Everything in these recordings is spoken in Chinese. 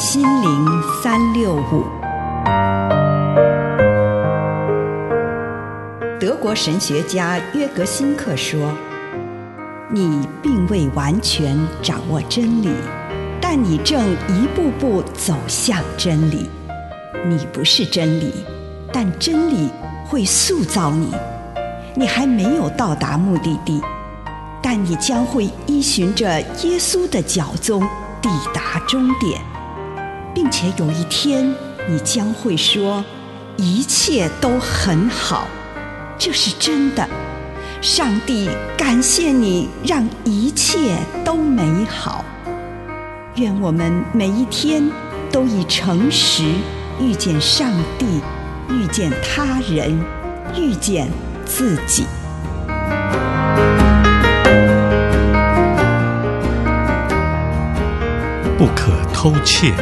心灵三六五。德国神学家约格辛克说：“你并未完全掌握真理，但你正一步步走向真理。你不是真理，但真理会塑造你。你还没有到达目的地，但你将会依循着耶稣的脚踪抵达终点，并且有一天，你将会说：一切都很好。”这是真的，上帝感谢你，让一切都美好。愿我们每一天都以诚实遇见上帝，遇见他人，遇见自己。不可偷窃，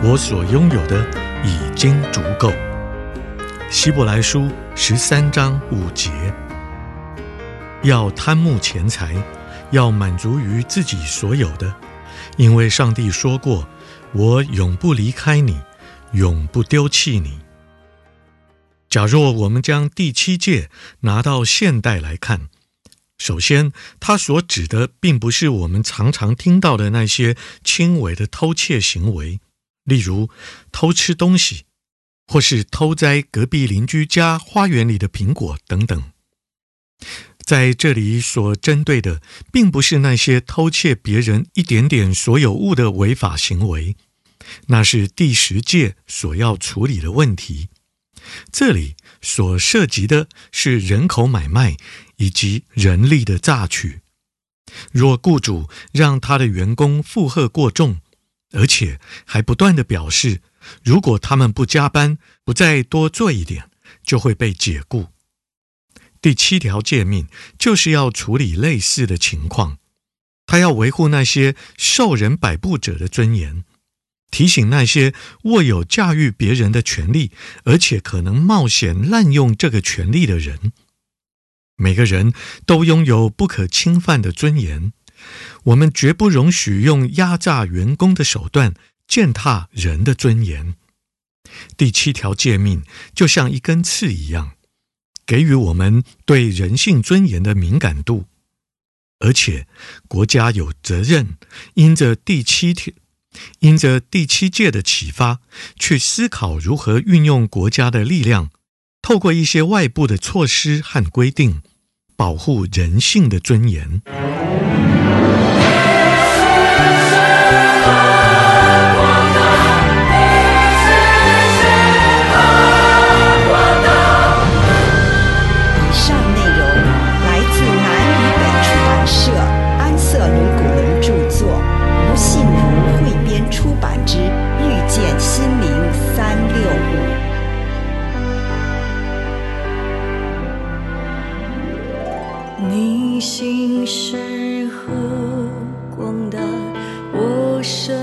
我所拥有的已经足够。希伯来书十三章五节，要贪慕钱财，要满足于自己所有的，因为上帝说过：“我永不离开你，永不丢弃你。”假若我们将第七诫拿到现代来看，首先，它所指的并不是我们常常听到的那些轻微的偷窃行为，例如偷吃东西。或是偷摘隔壁邻居家花园里的苹果等等，在这里所针对的，并不是那些偷窃别人一点点所有物的违法行为，那是第十诫所要处理的问题。这里所涉及的是人口买卖以及人力的榨取。若雇主让他的员工负荷过重，而且还不断地表示，如果他们不加班，不再多做一点，就会被解雇。第七条诫命就是要处理类似的情况，他要维护那些受人摆布者的尊严，提醒那些握有驾驭别人的权利，而且可能冒险滥用这个权利的人。每个人都拥有不可侵犯的尊严，我们绝不容许用压榨员工的手段。践踏人的尊严，第七条诫命就像一根刺一样，给予我们对人性尊严的敏感度，而且国家有责任，因着第七条，因着第七届的启发，去思考如何运用国家的力量，透过一些外部的措施和规定，保护人性的尊严。世和广大，我身。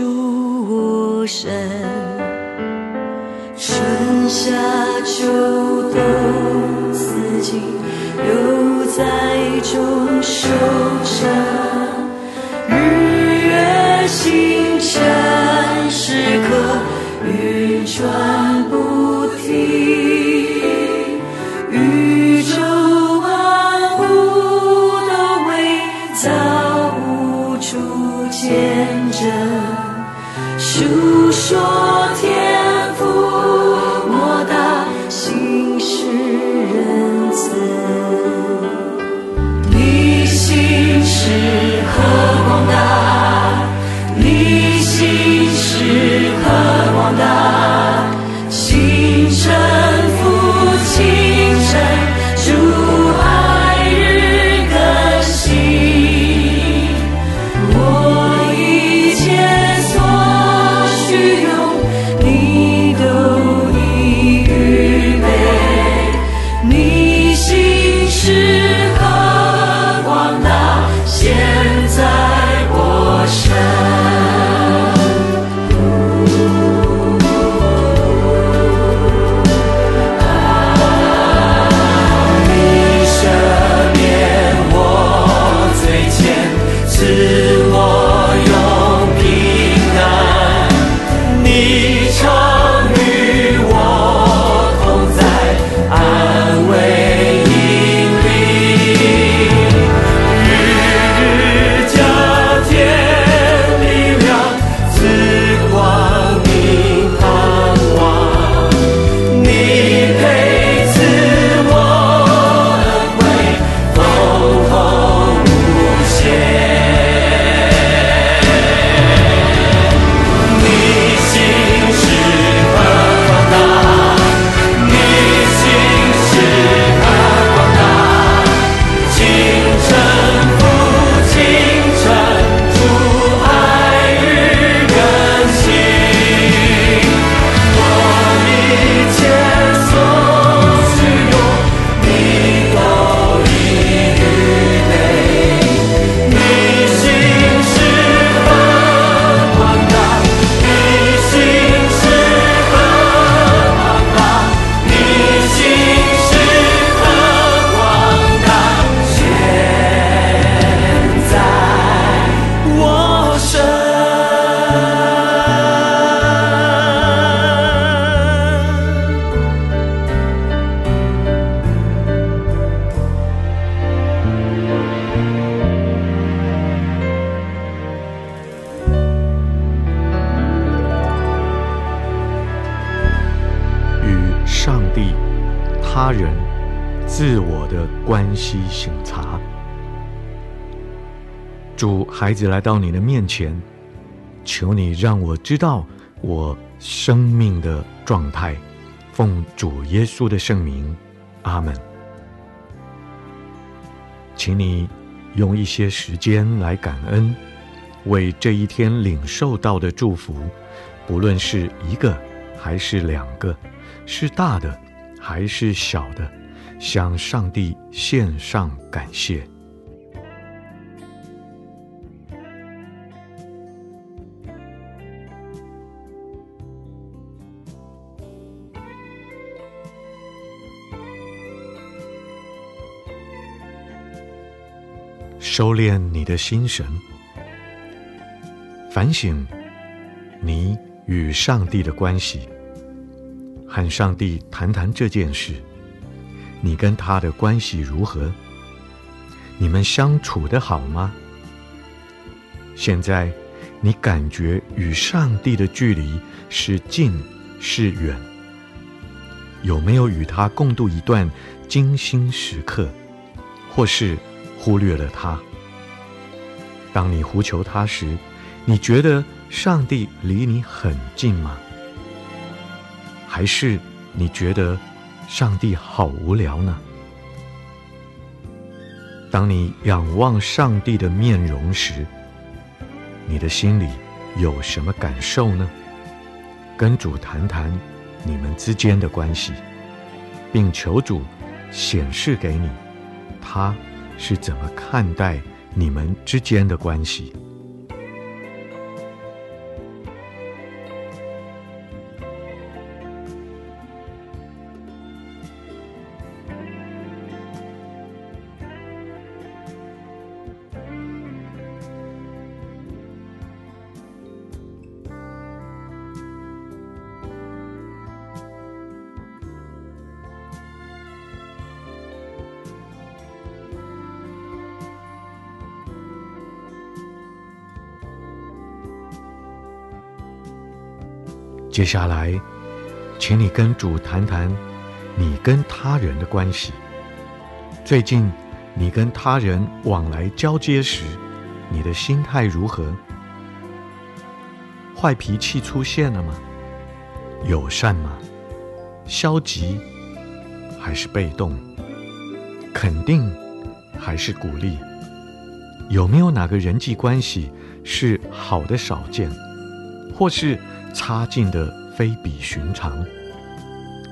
住我身，春夏秋。都。关系省察。主，孩子来到你的面前，求你让我知道我生命的状态。奉主耶稣的圣名，阿门。请你用一些时间来感恩，为这一天领受到的祝福，不论是一个还是两个，是大的还是小的，向上帝献上感谢。收敛你的心神，反省你与上帝的关系，和上帝谈谈这件事。你跟他的关系如何？你们相处得好吗？现在你感觉与上帝的距离是近是远？有没有与他共度一段精心时刻，或是忽略了他？当你呼求他时，你觉得上帝离你很近吗？还是你觉得上帝好无聊呢？当你仰望上帝的面容时，你的心里有什么感受呢？跟主谈谈你们之间的关系，并求主显示给你，他是怎么看待你们之间的关系。接下来，请你跟主谈谈你跟他人的关系。最近，你跟他人往来交接时，你的心态如何？坏脾气出现了吗？友善吗？消极还是被动？肯定还是鼓励？有没有哪个人际关系是好的少见，或是？差劲的非比寻常，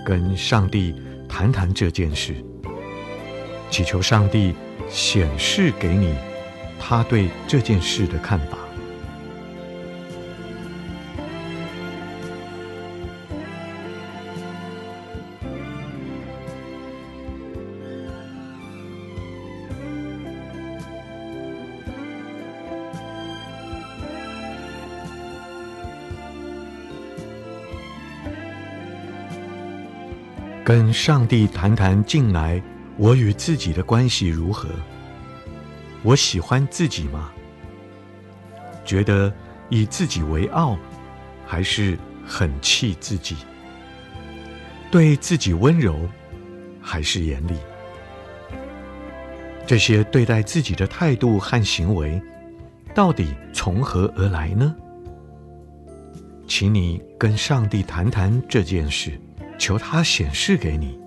跟上帝谈谈这件事，祈求上帝显示给你他对这件事的看法。跟上帝谈谈近来我与自己的关系如何？我喜欢自己吗？觉得以自己为傲，还是很气自己？对自己温柔，还是严厉？这些对待自己的态度和行为，到底从何而来呢？请你跟上帝谈谈这件事。求他显示给你，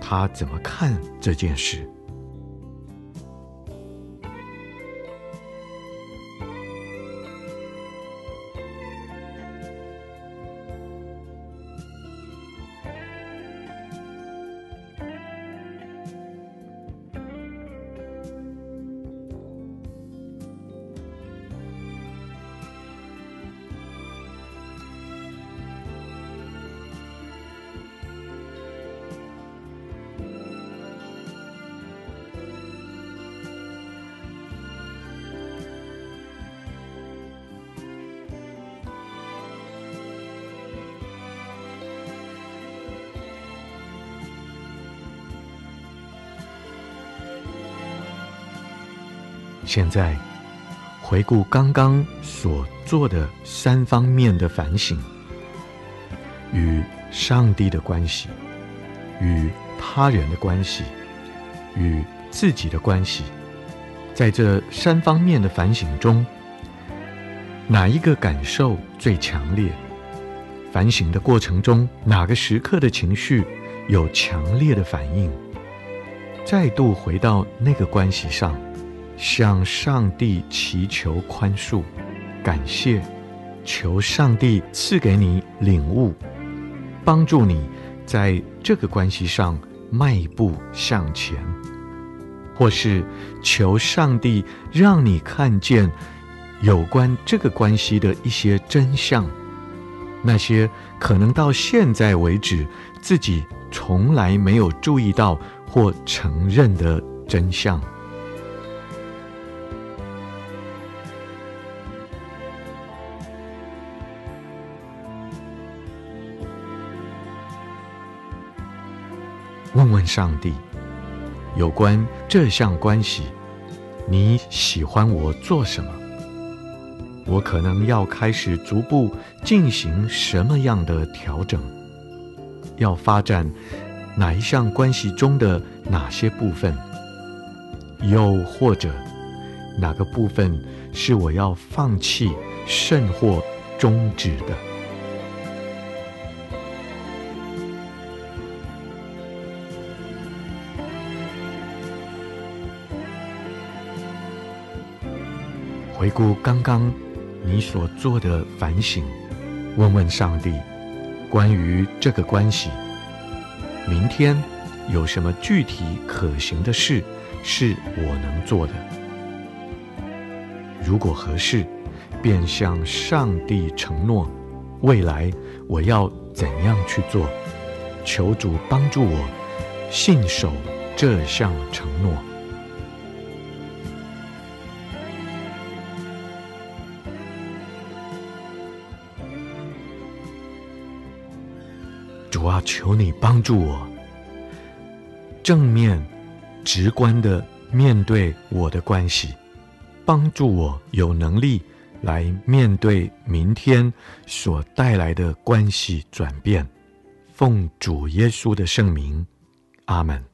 他怎么看这件事。现在，回顾刚刚所做的三方面的反省：与上帝的关系，与他人的关系，与自己的关系，在这三方面的反省中，哪一个感受最强烈？反省的过程中，哪个时刻的情绪有强烈的反应？再度回到那个关系上，向上帝祈求宽恕、感谢，求上帝赐给你领悟，帮助你在这个关系上迈步向前，或是求上帝让你看见有关这个关系的一些真相。那些可能到现在为止自己从来没有注意到或承认的真相。上帝，有关这项关系，你喜欢我做什么？我可能要开始逐步进行什么样的调整？要发展哪一项关系中的哪些部分？又或者哪个部分是我要放弃甚或终止的？回顾刚刚。你所做的反省，问问上帝，关于这个关系，明天有什么具体可行的事是我能做的？如果合适，便向上帝承诺，未来我要怎样去做？求主帮助我信守这项承诺。主啊，求你帮助我，正面、直观的面对我的关系，帮助我有能力来面对明天所带来的关系转变。奉主耶稣的圣名，阿门。